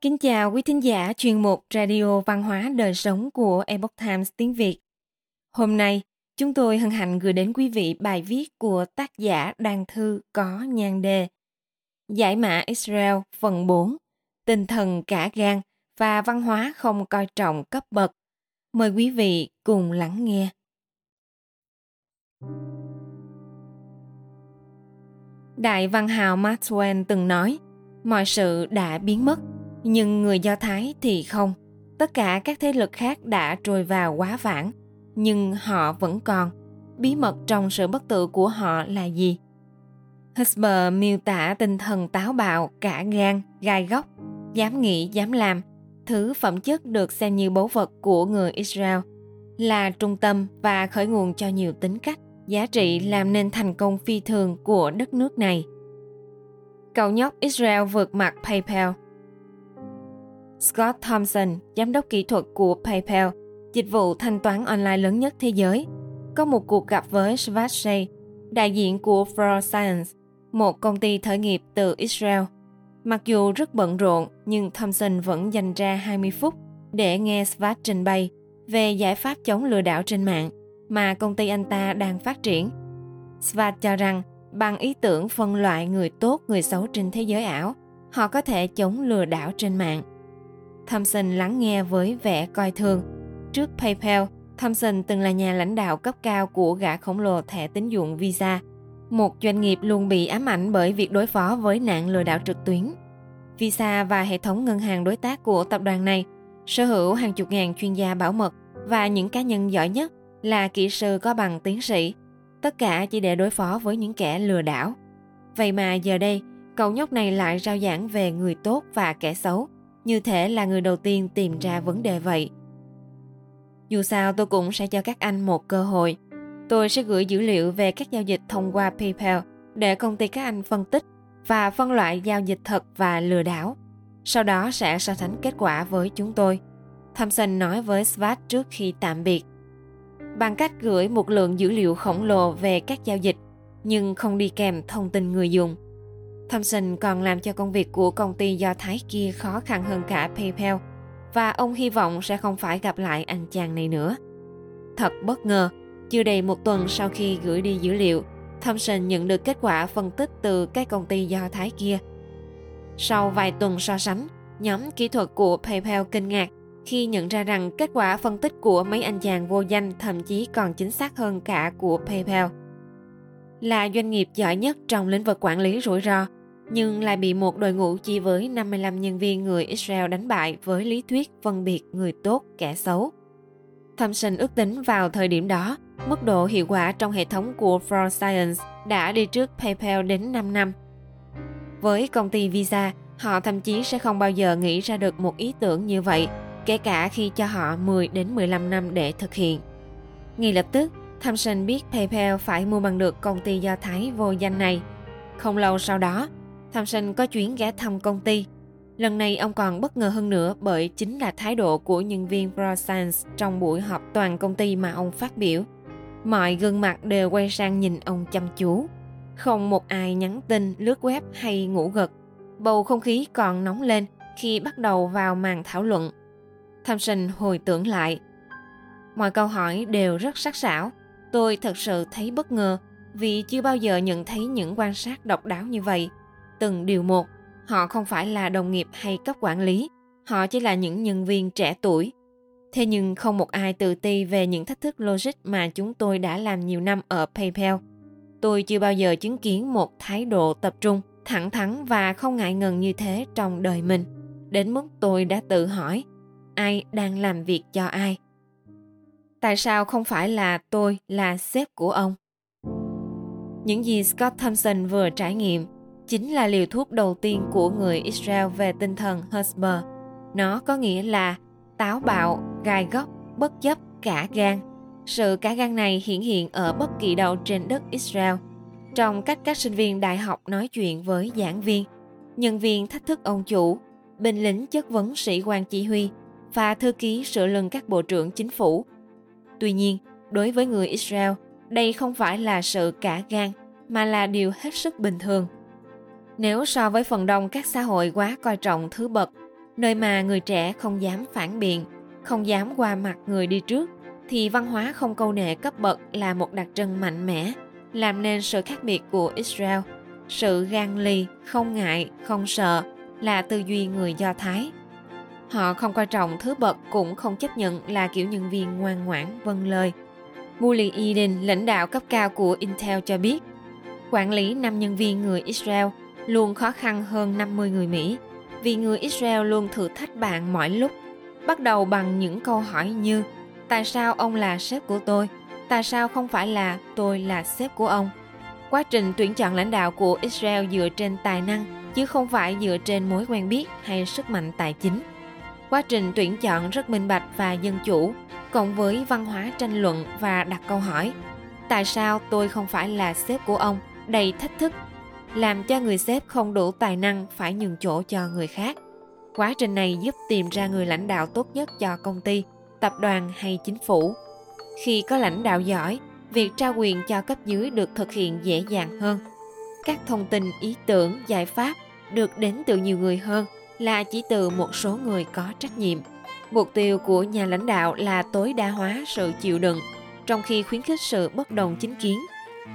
Kính chào quý thính giả chuyên mục Radio Văn hóa Đời Sống của Epoch Times tiếng Việt. Hôm nay, chúng tôi hân hạnh gửi đến quý vị bài viết của tác giả Đan Thư có nhan đề Giải mã Israel phần 4 Tinh thần cả gan và văn hóa không coi trọng cấp bậc. Mời quý vị cùng lắng nghe. Đại văn hào Mark Twain từng nói, mọi sự đã biến mất, nhưng người Do Thái thì không. Tất cả các thế lực khác đã trôi vào quá vãng, nhưng họ vẫn còn. Bí mật trong sự bất tử của họ là gì? Hesper miêu tả tinh thần táo bạo, cả gan, gai góc, dám nghĩ, dám làm, thứ phẩm chất được xem như báu vật của người Israel, là trung tâm và khởi nguồn cho nhiều tính cách, giá trị làm nên thành công phi thường của đất nước này. Cậu nhóc Israel vượt mặt PayPal Scott Thompson, giám đốc kỹ thuật của PayPal, dịch vụ thanh toán online lớn nhất thế giới, có một cuộc gặp với Svat đại diện của Fraud Science, một công ty khởi nghiệp từ Israel. Mặc dù rất bận rộn, nhưng Thompson vẫn dành ra 20 phút để nghe Svat trình bày về giải pháp chống lừa đảo trên mạng mà công ty anh ta đang phát triển. Svat cho rằng bằng ý tưởng phân loại người tốt người xấu trên thế giới ảo, họ có thể chống lừa đảo trên mạng. Thompson lắng nghe với vẻ coi thường. Trước PayPal, Thompson từng là nhà lãnh đạo cấp cao của gã khổng lồ thẻ tín dụng Visa, một doanh nghiệp luôn bị ám ảnh bởi việc đối phó với nạn lừa đảo trực tuyến. Visa và hệ thống ngân hàng đối tác của tập đoàn này sở hữu hàng chục ngàn chuyên gia bảo mật và những cá nhân giỏi nhất là kỹ sư có bằng tiến sĩ, tất cả chỉ để đối phó với những kẻ lừa đảo. Vậy mà giờ đây, cậu nhóc này lại rao giảng về người tốt và kẻ xấu, như thể là người đầu tiên tìm ra vấn đề vậy. Dù sao tôi cũng sẽ cho các anh một cơ hội. Tôi sẽ gửi dữ liệu về các giao dịch thông qua PayPal để công ty các anh phân tích và phân loại giao dịch thật và lừa đảo. Sau đó sẽ so sánh kết quả với chúng tôi. Thompson nói với Svat trước khi tạm biệt. Bằng cách gửi một lượng dữ liệu khổng lồ về các giao dịch, nhưng không đi kèm thông tin người dùng. Thompson còn làm cho công việc của công ty do Thái kia khó khăn hơn cả PayPal và ông hy vọng sẽ không phải gặp lại anh chàng này nữa. Thật bất ngờ, chưa đầy một tuần sau khi gửi đi dữ liệu, Thompson nhận được kết quả phân tích từ các công ty do Thái kia. Sau vài tuần so sánh, nhóm kỹ thuật của PayPal kinh ngạc khi nhận ra rằng kết quả phân tích của mấy anh chàng vô danh thậm chí còn chính xác hơn cả của PayPal. Là doanh nghiệp giỏi nhất trong lĩnh vực quản lý rủi ro, nhưng lại bị một đội ngũ chỉ với 55 nhân viên người Israel đánh bại với lý thuyết phân biệt người tốt kẻ xấu. Thompson ước tính vào thời điểm đó, mức độ hiệu quả trong hệ thống của Fraud Science đã đi trước PayPal đến 5 năm. Với công ty Visa, họ thậm chí sẽ không bao giờ nghĩ ra được một ý tưởng như vậy, kể cả khi cho họ 10 đến 15 năm để thực hiện. Ngay lập tức, Thompson biết PayPal phải mua bằng được công ty do Thái vô danh này. Không lâu sau đó, Thompson có chuyến ghé thăm công ty. Lần này ông còn bất ngờ hơn nữa bởi chính là thái độ của nhân viên ProScience trong buổi họp toàn công ty mà ông phát biểu. Mọi gương mặt đều quay sang nhìn ông chăm chú. Không một ai nhắn tin, lướt web hay ngủ gật. Bầu không khí còn nóng lên khi bắt đầu vào màn thảo luận. Thompson hồi tưởng lại. Mọi câu hỏi đều rất sắc sảo. Tôi thật sự thấy bất ngờ vì chưa bao giờ nhận thấy những quan sát độc đáo như vậy từng điều một. Họ không phải là đồng nghiệp hay cấp quản lý, họ chỉ là những nhân viên trẻ tuổi. Thế nhưng không một ai tự ti về những thách thức logic mà chúng tôi đã làm nhiều năm ở paypal. Tôi chưa bao giờ chứng kiến một thái độ tập trung, thẳng thắn và không ngại ngần như thế trong đời mình. Đến mức tôi đã tự hỏi, ai đang làm việc cho ai? Tại sao không phải là tôi là sếp của ông? Những gì scott thompson vừa trải nghiệm chính là liều thuốc đầu tiên của người Israel về tinh thần Hesper. Nó có nghĩa là táo bạo, gai góc, bất chấp, cả gan. Sự cả gan này hiện hiện ở bất kỳ đâu trên đất Israel. Trong cách các sinh viên đại học nói chuyện với giảng viên, nhân viên thách thức ông chủ, binh lính chất vấn sĩ quan chỉ huy và thư ký sửa lưng các bộ trưởng chính phủ. Tuy nhiên, đối với người Israel, đây không phải là sự cả gan mà là điều hết sức bình thường – nếu so với phần đông các xã hội quá coi trọng thứ bậc, nơi mà người trẻ không dám phản biện, không dám qua mặt người đi trước, thì văn hóa không câu nệ cấp bậc là một đặc trưng mạnh mẽ, làm nên sự khác biệt của Israel. Sự gan lì, không ngại, không sợ là tư duy người Do Thái. Họ không coi trọng thứ bậc cũng không chấp nhận là kiểu nhân viên ngoan ngoãn vâng lời. Muli Eden, lãnh đạo cấp cao của Intel cho biết, quản lý 5 nhân viên người Israel luôn khó khăn hơn 50 người Mỹ vì người Israel luôn thử thách bạn mọi lúc. Bắt đầu bằng những câu hỏi như Tại sao ông là sếp của tôi? Tại sao không phải là tôi là sếp của ông? Quá trình tuyển chọn lãnh đạo của Israel dựa trên tài năng chứ không phải dựa trên mối quen biết hay sức mạnh tài chính. Quá trình tuyển chọn rất minh bạch và dân chủ, cộng với văn hóa tranh luận và đặt câu hỏi Tại sao tôi không phải là sếp của ông? Đầy thách thức làm cho người sếp không đủ tài năng phải nhường chỗ cho người khác. Quá trình này giúp tìm ra người lãnh đạo tốt nhất cho công ty, tập đoàn hay chính phủ. Khi có lãnh đạo giỏi, việc trao quyền cho cấp dưới được thực hiện dễ dàng hơn. Các thông tin, ý tưởng, giải pháp được đến từ nhiều người hơn là chỉ từ một số người có trách nhiệm. Mục tiêu của nhà lãnh đạo là tối đa hóa sự chịu đựng, trong khi khuyến khích sự bất đồng chính kiến.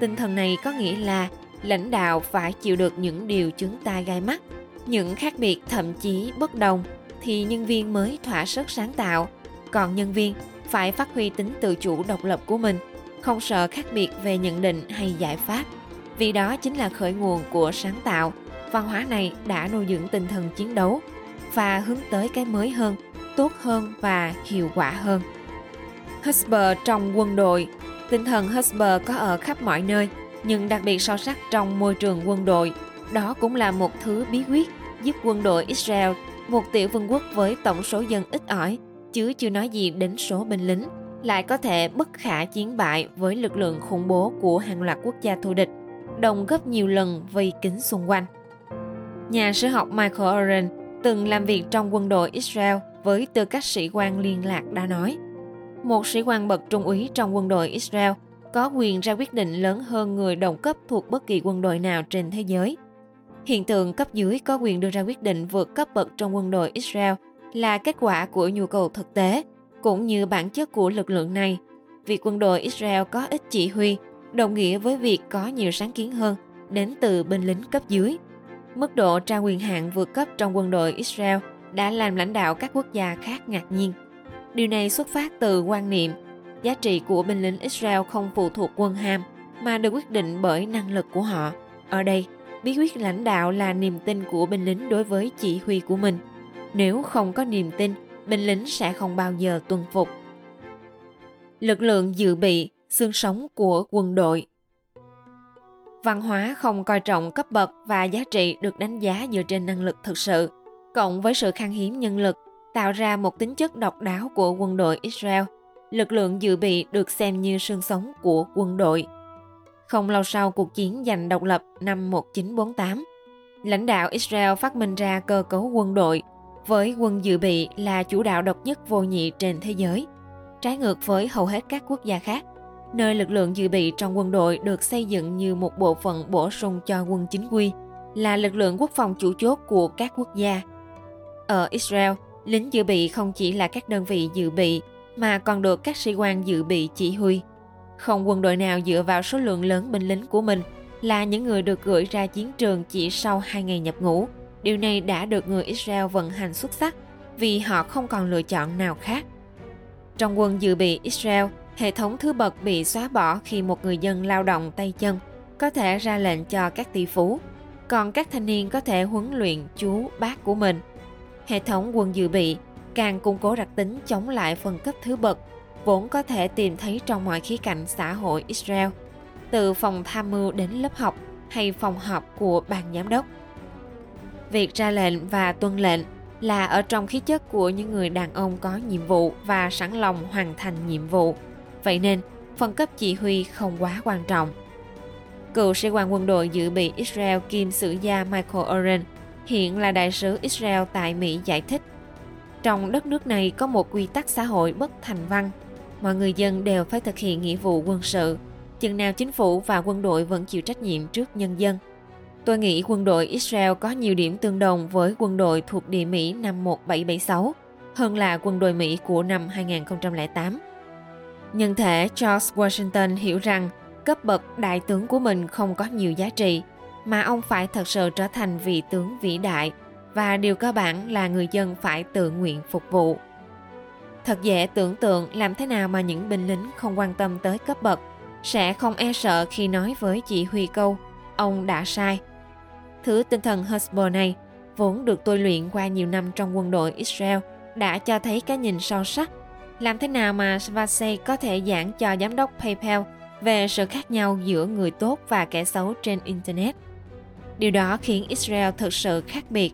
Tinh thần này có nghĩa là lãnh đạo phải chịu được những điều chúng ta gai mắt, những khác biệt thậm chí bất đồng, thì nhân viên mới thỏa sức sáng tạo. Còn nhân viên phải phát huy tính tự chủ độc lập của mình, không sợ khác biệt về nhận định hay giải pháp. Vì đó chính là khởi nguồn của sáng tạo. Văn hóa này đã nuôi dưỡng tinh thần chiến đấu và hướng tới cái mới hơn, tốt hơn và hiệu quả hơn. Husber trong quân đội. Tinh thần Husber có ở khắp mọi nơi nhưng đặc biệt sâu sắc trong môi trường quân đội. Đó cũng là một thứ bí quyết giúp quân đội Israel, một tiểu vương quốc với tổng số dân ít ỏi, chứ chưa nói gì đến số binh lính, lại có thể bất khả chiến bại với lực lượng khủng bố của hàng loạt quốc gia thù địch, đồng gấp nhiều lần vây kính xung quanh. Nhà sử học Michael Oren từng làm việc trong quân đội Israel với tư cách sĩ quan liên lạc đã nói, một sĩ quan bậc trung úy trong quân đội Israel có quyền ra quyết định lớn hơn người đồng cấp thuộc bất kỳ quân đội nào trên thế giới. Hiện tượng cấp dưới có quyền đưa ra quyết định vượt cấp bậc trong quân đội Israel là kết quả của nhu cầu thực tế, cũng như bản chất của lực lượng này. Việc quân đội Israel có ít chỉ huy, đồng nghĩa với việc có nhiều sáng kiến hơn đến từ binh lính cấp dưới. Mức độ trao quyền hạn vượt cấp trong quân đội Israel đã làm lãnh đạo các quốc gia khác ngạc nhiên. Điều này xuất phát từ quan niệm Giá trị của binh lính Israel không phụ thuộc quân hàm, mà được quyết định bởi năng lực của họ. Ở đây, bí quyết lãnh đạo là niềm tin của binh lính đối với chỉ huy của mình. Nếu không có niềm tin, binh lính sẽ không bao giờ tuân phục. Lực lượng dự bị, xương sống của quân đội Văn hóa không coi trọng cấp bậc và giá trị được đánh giá dựa trên năng lực thực sự, cộng với sự khan hiếm nhân lực, tạo ra một tính chất độc đáo của quân đội Israel – lực lượng dự bị được xem như xương sống của quân đội. Không lâu sau cuộc chiến giành độc lập năm 1948, lãnh đạo Israel phát minh ra cơ cấu quân đội với quân dự bị là chủ đạo độc nhất vô nhị trên thế giới, trái ngược với hầu hết các quốc gia khác, nơi lực lượng dự bị trong quân đội được xây dựng như một bộ phận bổ sung cho quân chính quy, là lực lượng quốc phòng chủ chốt của các quốc gia. Ở Israel, lính dự bị không chỉ là các đơn vị dự bị mà còn được các sĩ quan dự bị chỉ huy. Không quân đội nào dựa vào số lượng lớn binh lính của mình là những người được gửi ra chiến trường chỉ sau hai ngày nhập ngũ. Điều này đã được người Israel vận hành xuất sắc vì họ không còn lựa chọn nào khác. Trong quân dự bị Israel, hệ thống thứ bậc bị xóa bỏ khi một người dân lao động tay chân có thể ra lệnh cho các tỷ phú, còn các thanh niên có thể huấn luyện chú bác của mình. Hệ thống quân dự bị càng củng cố đặc tính chống lại phân cấp thứ bậc vốn có thể tìm thấy trong mọi khía cạnh xã hội Israel, từ phòng tham mưu đến lớp học hay phòng họp của ban giám đốc. Việc ra lệnh và tuân lệnh là ở trong khí chất của những người đàn ông có nhiệm vụ và sẵn lòng hoàn thành nhiệm vụ. Vậy nên, phân cấp chỉ huy không quá quan trọng. Cựu sĩ quan quân đội dự bị Israel Kim sử gia Michael Oren hiện là đại sứ Israel tại Mỹ giải thích trong đất nước này có một quy tắc xã hội bất thành văn. Mọi người dân đều phải thực hiện nghĩa vụ quân sự, chừng nào chính phủ và quân đội vẫn chịu trách nhiệm trước nhân dân. Tôi nghĩ quân đội Israel có nhiều điểm tương đồng với quân đội thuộc địa Mỹ năm 1776 hơn là quân đội Mỹ của năm 2008. Nhân thể George Washington hiểu rằng cấp bậc đại tướng của mình không có nhiều giá trị, mà ông phải thật sự trở thành vị tướng vĩ đại và điều cơ bản là người dân phải tự nguyện phục vụ. Thật dễ tưởng tượng làm thế nào mà những binh lính không quan tâm tới cấp bậc sẽ không e sợ khi nói với chỉ huy câu, ông đã sai. Thứ tinh thần Hezbollah này, vốn được tôi luyện qua nhiều năm trong quân đội Israel, đã cho thấy cái nhìn sâu sắc làm thế nào mà Svasey có thể giảng cho giám đốc PayPal về sự khác nhau giữa người tốt và kẻ xấu trên Internet. Điều đó khiến Israel thực sự khác biệt.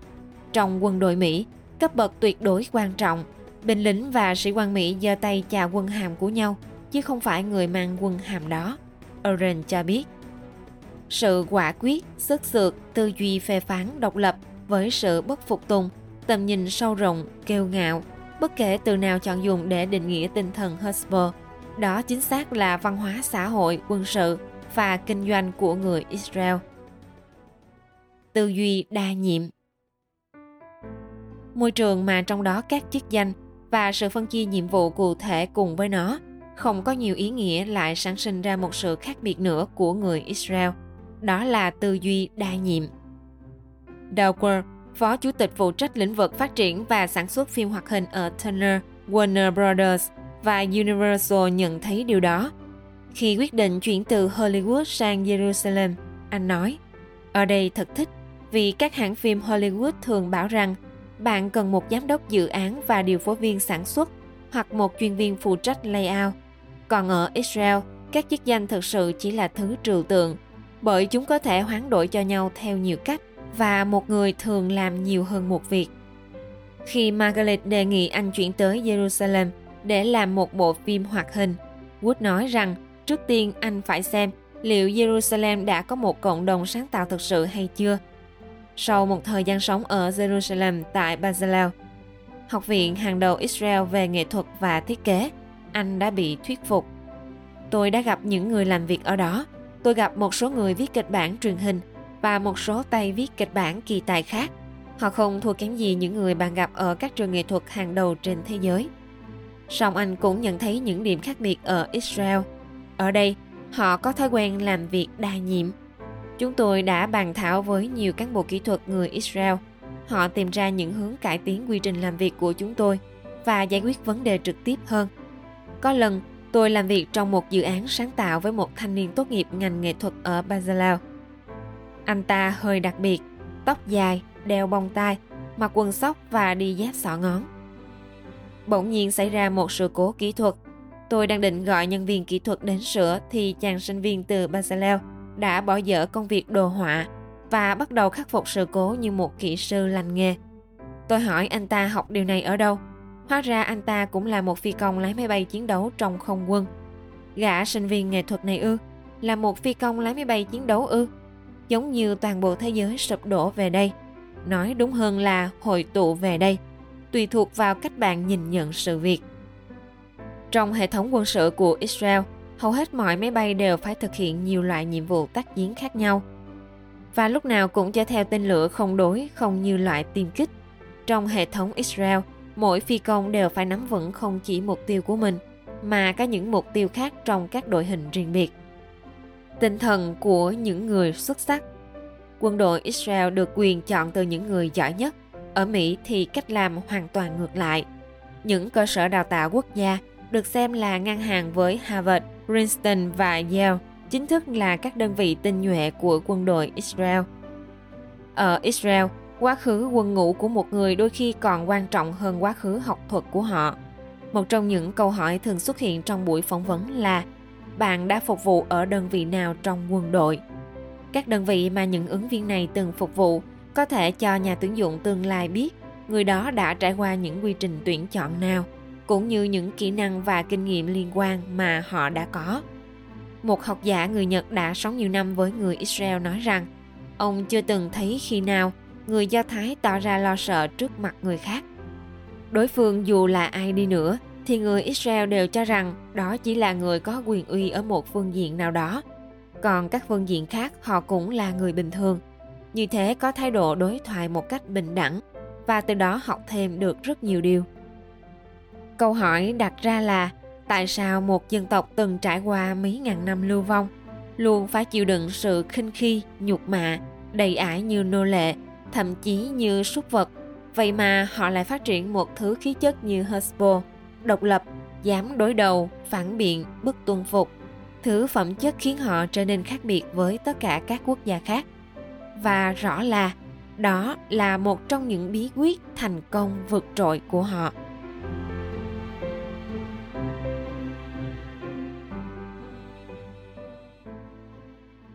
Trong quân đội Mỹ, cấp bậc tuyệt đối quan trọng. Binh lính và sĩ quan Mỹ giơ tay chào quân hàm của nhau, chứ không phải người mang quân hàm đó. Oren cho biết. Sự quả quyết, sức sượt, tư duy phê phán độc lập với sự bất phục tùng, tầm nhìn sâu rộng, kêu ngạo, bất kể từ nào chọn dùng để định nghĩa tinh thần Husband. Đó chính xác là văn hóa xã hội, quân sự và kinh doanh của người Israel. Tư duy đa nhiệm Môi trường mà trong đó các chức danh và sự phân chia nhiệm vụ cụ thể cùng với nó không có nhiều ý nghĩa lại sản sinh ra một sự khác biệt nữa của người Israel. Đó là tư duy đa nhiệm. Dawker phó chủ tịch phụ trách lĩnh vực phát triển và sản xuất phim hoạt hình ở Turner, Warner Brothers và Universal nhận thấy điều đó. Khi quyết định chuyển từ Hollywood sang Jerusalem, anh nói, ở đây thật thích vì các hãng phim Hollywood thường bảo rằng bạn cần một giám đốc dự án và điều phối viên sản xuất hoặc một chuyên viên phụ trách layout. Còn ở Israel, các chức danh thực sự chỉ là thứ trừu tượng bởi chúng có thể hoán đổi cho nhau theo nhiều cách và một người thường làm nhiều hơn một việc. Khi Margaret đề nghị anh chuyển tới Jerusalem để làm một bộ phim hoạt hình, Wood nói rằng trước tiên anh phải xem liệu Jerusalem đã có một cộng đồng sáng tạo thực sự hay chưa. Sau một thời gian sống ở Jerusalem tại Bezalel, học viện hàng đầu Israel về nghệ thuật và thiết kế, anh đã bị thuyết phục. Tôi đã gặp những người làm việc ở đó. Tôi gặp một số người viết kịch bản truyền hình và một số tay viết kịch bản kỳ tài khác. Họ không thua kém gì những người bạn gặp ở các trường nghệ thuật hàng đầu trên thế giới. Song anh cũng nhận thấy những điểm khác biệt ở Israel. Ở đây, họ có thói quen làm việc đa nhiệm. Chúng tôi đã bàn thảo với nhiều cán bộ kỹ thuật người Israel. Họ tìm ra những hướng cải tiến quy trình làm việc của chúng tôi và giải quyết vấn đề trực tiếp hơn. Có lần, tôi làm việc trong một dự án sáng tạo với một thanh niên tốt nghiệp ngành nghệ thuật ở Bazalao – anh ta hơi đặc biệt, tóc dài, đeo bông tai, mặc quần sóc và đi dép sọ ngón. Bỗng nhiên xảy ra một sự cố kỹ thuật. Tôi đang định gọi nhân viên kỹ thuật đến sửa thì chàng sinh viên từ Basaleo đã bỏ dở công việc đồ họa và bắt đầu khắc phục sự cố như một kỹ sư lành nghề. Tôi hỏi anh ta học điều này ở đâu. Hóa ra anh ta cũng là một phi công lái máy bay chiến đấu trong không quân. Gã sinh viên nghệ thuật này ư? Là một phi công lái máy bay chiến đấu ư? giống như toàn bộ thế giới sụp đổ về đây nói đúng hơn là hội tụ về đây, tùy thuộc vào cách bạn nhìn nhận sự việc trong hệ thống quân sự của israel hầu hết mọi máy bay đều phải thực hiện nhiều loại nhiệm vụ tác chiến khác nhau và lúc nào cũng cho theo tên lửa không đối không như loại tiêm kích trong hệ thống israel mỗi phi công đều phải nắm vững không chỉ mục tiêu của mình mà cả những mục tiêu khác trong các đội hình riêng biệt tinh thần của những người xuất sắc. Quân đội Israel được quyền chọn từ những người giỏi nhất. Ở Mỹ thì cách làm hoàn toàn ngược lại. Những cơ sở đào tạo quốc gia được xem là ngang hàng với Harvard, Princeton và Yale, chính thức là các đơn vị tinh nhuệ của quân đội Israel. Ở Israel, quá khứ quân ngũ của một người đôi khi còn quan trọng hơn quá khứ học thuật của họ. Một trong những câu hỏi thường xuất hiện trong buổi phỏng vấn là bạn đã phục vụ ở đơn vị nào trong quân đội. Các đơn vị mà những ứng viên này từng phục vụ có thể cho nhà tuyển dụng tương lai biết người đó đã trải qua những quy trình tuyển chọn nào, cũng như những kỹ năng và kinh nghiệm liên quan mà họ đã có. Một học giả người Nhật đã sống nhiều năm với người Israel nói rằng, ông chưa từng thấy khi nào người Do Thái tỏ ra lo sợ trước mặt người khác. Đối phương dù là ai đi nữa, thì người Israel đều cho rằng đó chỉ là người có quyền uy ở một phương diện nào đó. Còn các phương diện khác, họ cũng là người bình thường. Như thế có thái độ đối thoại một cách bình đẳng, và từ đó học thêm được rất nhiều điều. Câu hỏi đặt ra là tại sao một dân tộc từng trải qua mấy ngàn năm lưu vong luôn phải chịu đựng sự khinh khi, nhục mạ, đầy ải như nô lệ, thậm chí như súc vật. Vậy mà họ lại phát triển một thứ khí chất như Husbo, độc lập, dám đối đầu, phản biện, bất tuân phục. Thứ phẩm chất khiến họ trở nên khác biệt với tất cả các quốc gia khác. Và rõ là đó là một trong những bí quyết thành công vượt trội của họ.